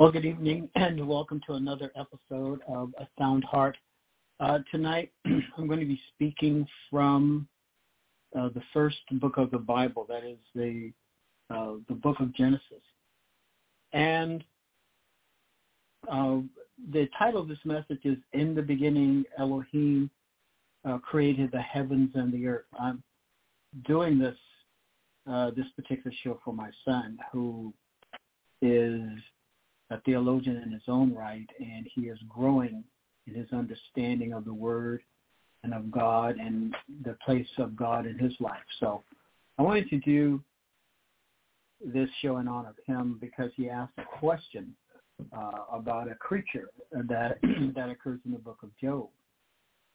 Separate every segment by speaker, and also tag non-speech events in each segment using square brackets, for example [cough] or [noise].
Speaker 1: Well, good evening [clears throat] and welcome to another episode of A Sound Heart. Uh, tonight, [clears throat] I'm going to be speaking from uh, the first book of the Bible, that is the uh, the book of Genesis. And uh, the title of this message is "In the Beginning, Elohim uh, created the heavens and the earth." I'm doing this uh, this particular show for my son, who is a theologian in his own right, and he is growing in his understanding of the Word and of God and the place of God in his life. So I wanted to do this show in honor of him because he asked a question uh, about a creature that [clears throat] that occurs in the book of Job.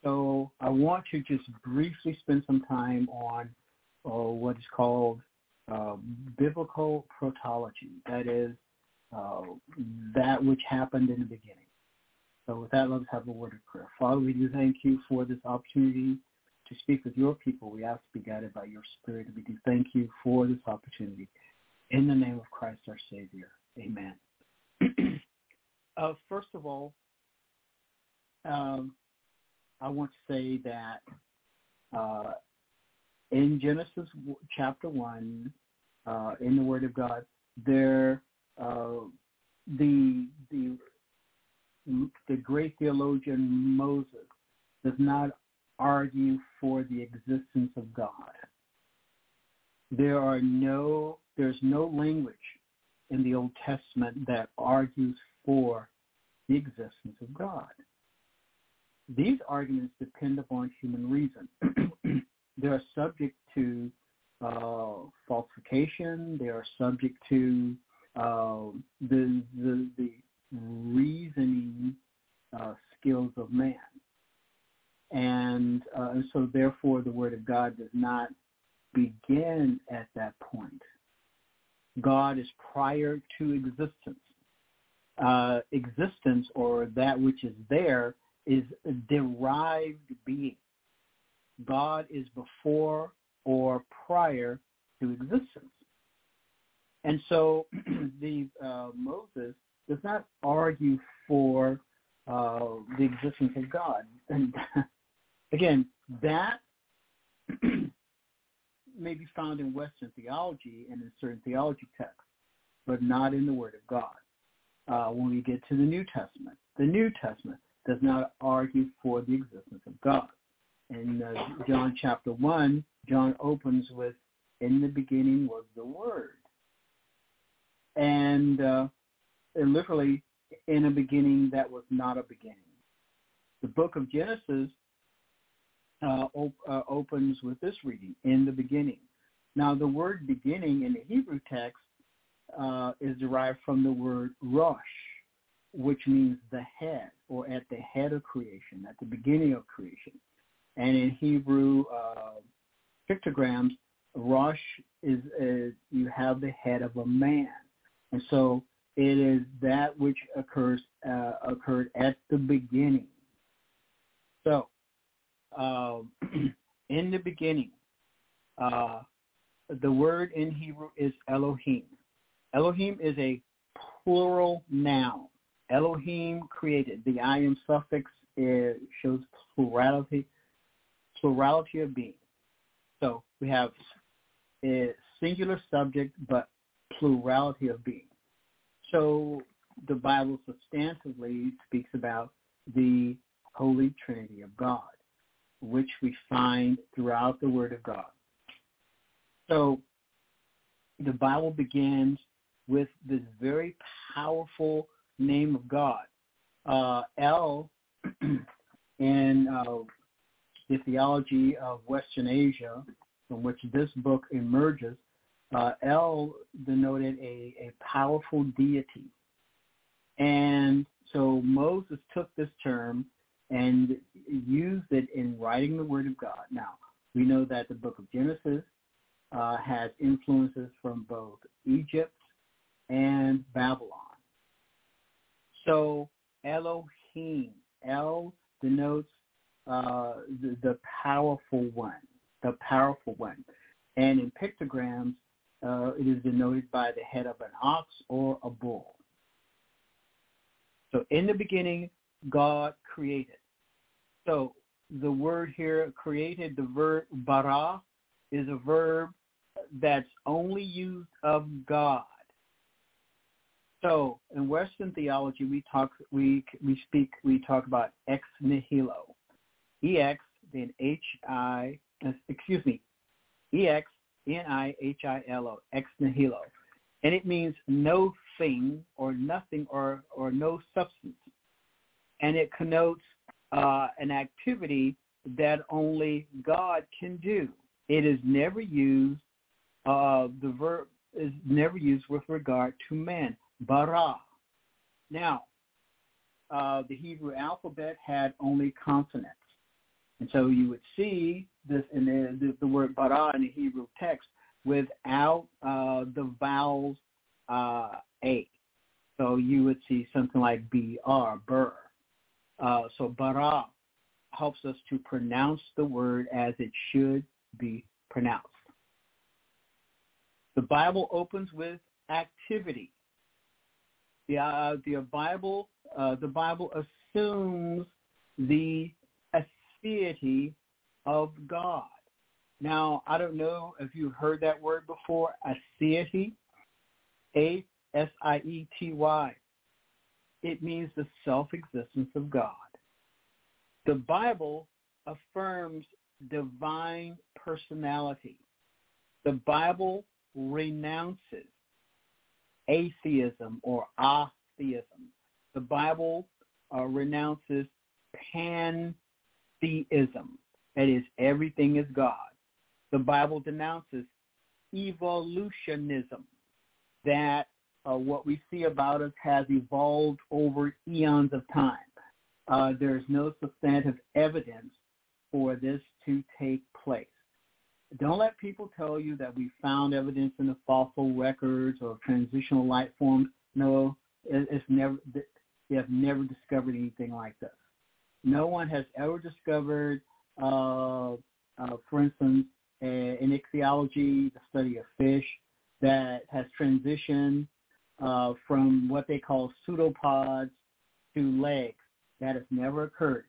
Speaker 1: So I want to just briefly spend some time on uh, what is called uh, biblical protology. That is uh, that which happened in the beginning. So with that, let's have a word of prayer. Father, we do thank you for this opportunity to speak with your people. We ask to be guided by your spirit. We do thank you for this opportunity. In the name of Christ our Savior. Amen. [clears throat] uh, first of all, um, I want to say that uh, in Genesis chapter 1, uh, in the Word of God, there uh, the the the great theologian Moses does not argue for the existence of God. There are no there's no language in the Old Testament that argues for the existence of God. These arguments depend upon human reason. [clears throat] they are subject to uh, falsification. They are subject to uh, the, the, the reasoning uh, skills of man. And, uh, and so therefore the Word of God does not begin at that point. God is prior to existence. Uh, existence or that which is there is derived being. God is before or prior to existence. And so [clears throat] the uh, Moses does not argue for uh, the existence of God. And [laughs] again, that [clears throat] may be found in Western theology and in certain theology texts, but not in the Word of God. Uh, when we get to the New Testament, the New Testament does not argue for the existence of God. In uh, John chapter 1, John opens with, in the beginning was the Word and uh, literally in a beginning that was not a beginning. The book of Genesis uh, op- uh, opens with this reading, in the beginning. Now, the word beginning in the Hebrew text uh, is derived from the word rosh, which means the head or at the head of creation, at the beginning of creation. And in Hebrew uh, pictograms, rosh is, is you have the head of a man. And so it is that which occurs uh, occurred at the beginning. So uh, [clears throat] in the beginning, uh, the word in Hebrew is Elohim. Elohim is a plural noun. Elohim created. The I am suffix shows plurality, plurality of being. So we have a singular subject, but plurality of being. So the Bible substantively speaks about the Holy Trinity of God, which we find throughout the Word of God. So the Bible begins with this very powerful name of God. Uh, El [clears throat] in uh, the theology of Western Asia, from which this book emerges, uh, El denoted a, a powerful deity. And so Moses took this term and used it in writing the Word of God. Now, we know that the book of Genesis uh, has influences from both Egypt and Babylon. So Elohim, El denotes uh, the, the powerful one, the powerful one. And in pictograms, uh, it is denoted by the head of an ox or a bull. So in the beginning, God created. So the word here, created, the verb bara, is a verb that's only used of God. So in Western theology, we talk, we we speak, we talk about ex nihilo, ex then h i, excuse me, ex n i h i l o, ex nihilo, and it means no thing or nothing or or no substance, and it connotes uh, an activity that only God can do. It is never used. Uh, the verb is never used with regard to man bara. Now, uh, the Hebrew alphabet had only consonants. And so you would see this in the, the, word bara in the Hebrew text without uh, the vowels uh, A. So you would see something like B-R, bur. Uh, so bara helps us to pronounce the word as it should be pronounced. The Bible opens with activity. The uh, the Bible uh, the Bible assumes the aseity of God. Now, I don't know if you've heard that word before, aseity, A S I E T Y. It means the self-existence of God. The Bible affirms divine personality. The Bible renounces atheism or atheism. The Bible uh, renounces pantheism. That is, everything is God. The Bible denounces evolutionism, that uh, what we see about us has evolved over eons of time. Uh, there's no substantive evidence for this to take place. Don't let people tell you that we found evidence in the fossil records or transitional life forms. No, it's never. They have never discovered anything like this. No one has ever discovered, uh, uh, for instance, in ichthyology, the study of fish, that has transitioned uh, from what they call pseudopods to legs. That has never occurred.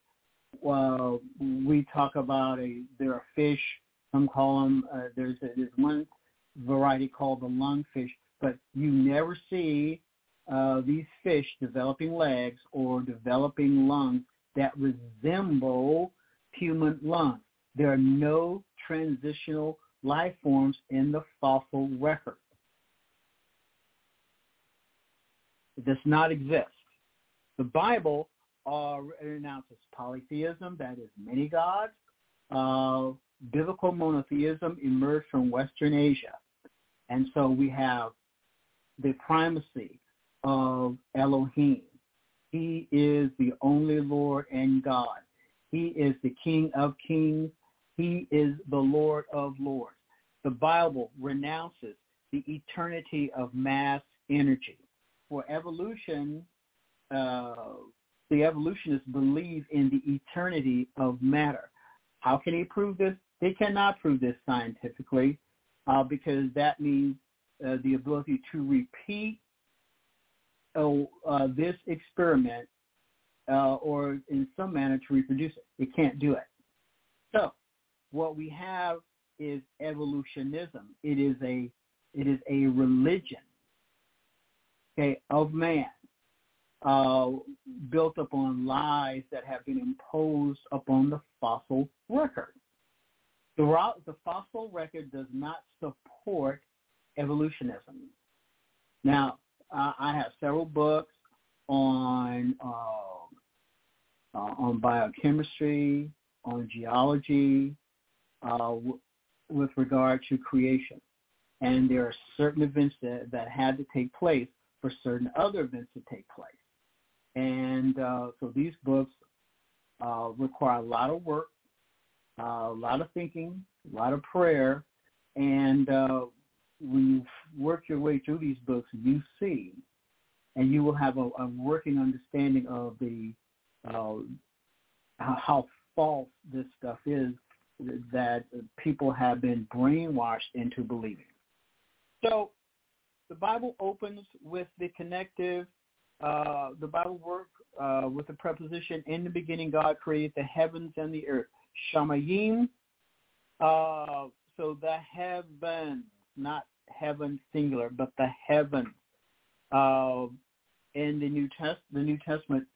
Speaker 1: Well, we talk about a there are fish some call them, uh, there's, there's one variety called the lungfish, but you never see uh, these fish developing legs or developing lungs that resemble human lungs. There are no transitional life forms in the fossil record. It does not exist. The Bible uh, announces polytheism, that is many gods, uh, biblical monotheism emerged from Western Asia. And so we have the primacy of Elohim. He is the only Lord and God. He is the King of kings. He is the Lord of lords. The Bible renounces the eternity of mass energy. For evolution, uh, the evolutionists believe in the eternity of matter. How can he prove this? They cannot prove this scientifically uh, because that means uh, the ability to repeat uh, uh, this experiment uh, or in some manner to reproduce it. It can't do it. So what we have is evolutionism. It is a it is a religion, okay, of man, uh, built upon lies that have been imposed upon the fossil record. The, the fossil record does not support evolutionism. Now, uh, I have several books on uh, uh, on biochemistry, on geology, uh, w- with regard to creation, and there are certain events that, that had to take place for certain other events to take place, and uh, so these books uh, require a lot of work, uh, a lot of thinking, a lot of prayer, and when you work your way through these books, you see, and you will have a, a working understanding of the uh, how false this stuff is that people have been brainwashed into believing. So the Bible opens with the connective, uh, the Bible work uh, with the preposition, in the beginning God created the heavens and the earth. Shamayim, uh, so the heavens not heaven singular, but the heaven. Uh, and the New Test the New Testament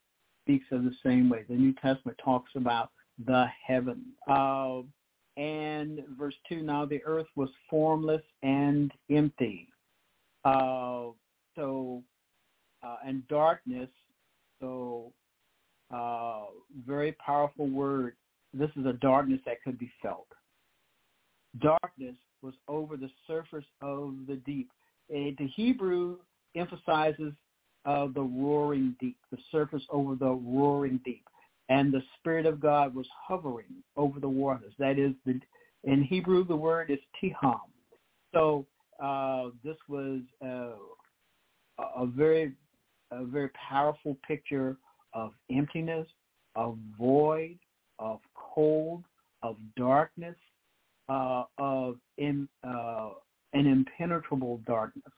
Speaker 1: speaks of the same way. The New Testament talks about the heaven. Uh, and verse two, now the earth was formless and empty. Uh, so and darkness. So uh, very powerful word. This is a darkness that could be felt. Darkness was over the surface of the deep. The Hebrew emphasizes uh, the roaring deep, the surface over the roaring deep. And the Spirit of God was hovering over the waters. That is, the, in Hebrew, the word is tehom. So uh, this was uh, a very, a very powerful picture of emptiness, of void, of cold, of darkness, uh, of in, uh, an impenetrable darkness.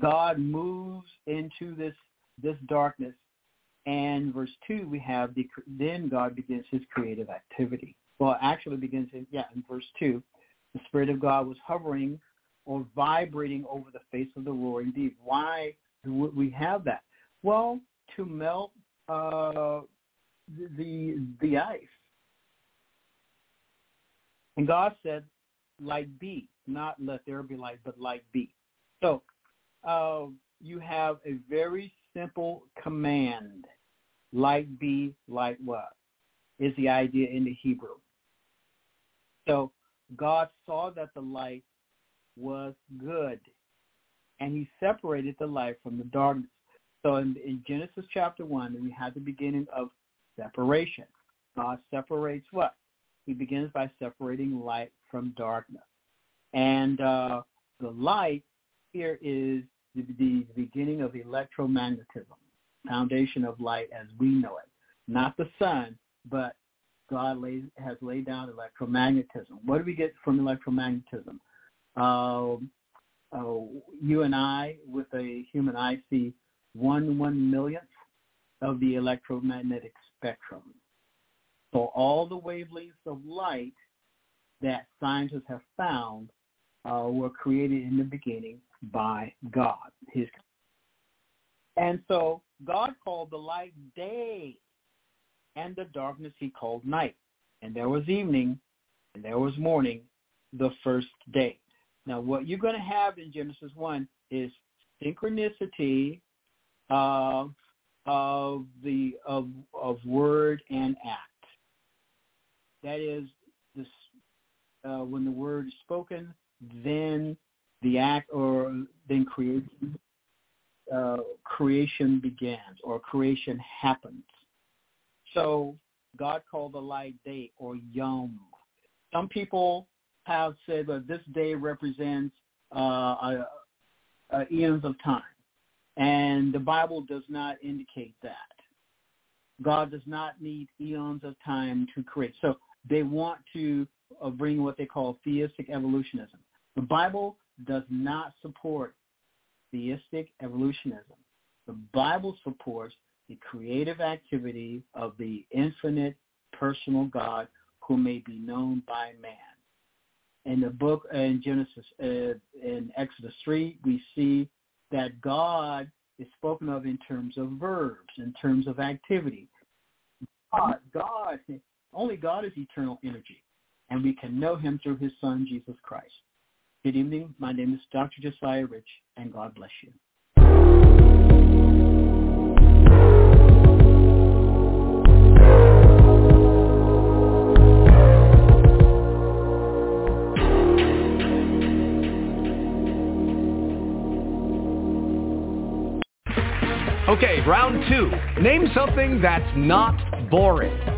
Speaker 1: God moves into this this darkness, and verse two we have the then God begins His creative activity. Well, actually begins in yeah in verse two, the Spirit of God was hovering or vibrating over the face of the roaring deep. Why do we have that? Well, to melt uh, the the ice and God said, light be, not let there be light, but light be. So uh, you have a very simple command. Light be, light what? Is the idea in the Hebrew. So God saw that the light was good, and he separated the light from the darkness. So in, in Genesis chapter 1, we have the beginning of separation. God separates what? He begins by separating light from darkness. And uh, the light here is the, the beginning of electromagnetism, foundation of light as we know it. Not the sun, but God lays, has laid down electromagnetism. What do we get from electromagnetism? Uh, you and I, with a human eye, see one one millionth of the electromagnetic spectrum. So all the wavelengths of light that scientists have found uh, were created in the beginning by God. His and so God called the light day, and the darkness he called night. And there was evening, and there was morning, the first day. Now, what you're going to have in Genesis 1 is synchronicity uh, of the of of word and act. That is, this, uh, when the word is spoken, then the act or then creation uh, creation begins or creation happens. So God called the light day or yom. Some people have said that this day represents uh, eons of time, and the Bible does not indicate that. God does not need eons of time to create. So they want to uh, bring what they call theistic evolutionism. The Bible does not support theistic evolutionism. The Bible supports the creative activity of the infinite personal God who may be known by man. In the book in Genesis, uh, in Exodus 3, we see that God is spoken of in terms of verbs, in terms of activity. God, God, only God is eternal energy, and we can know him through his son, Jesus Christ. Good evening. My name is Dr. Josiah Rich, and God bless you.
Speaker 2: Okay, round two. Name something that's not boring.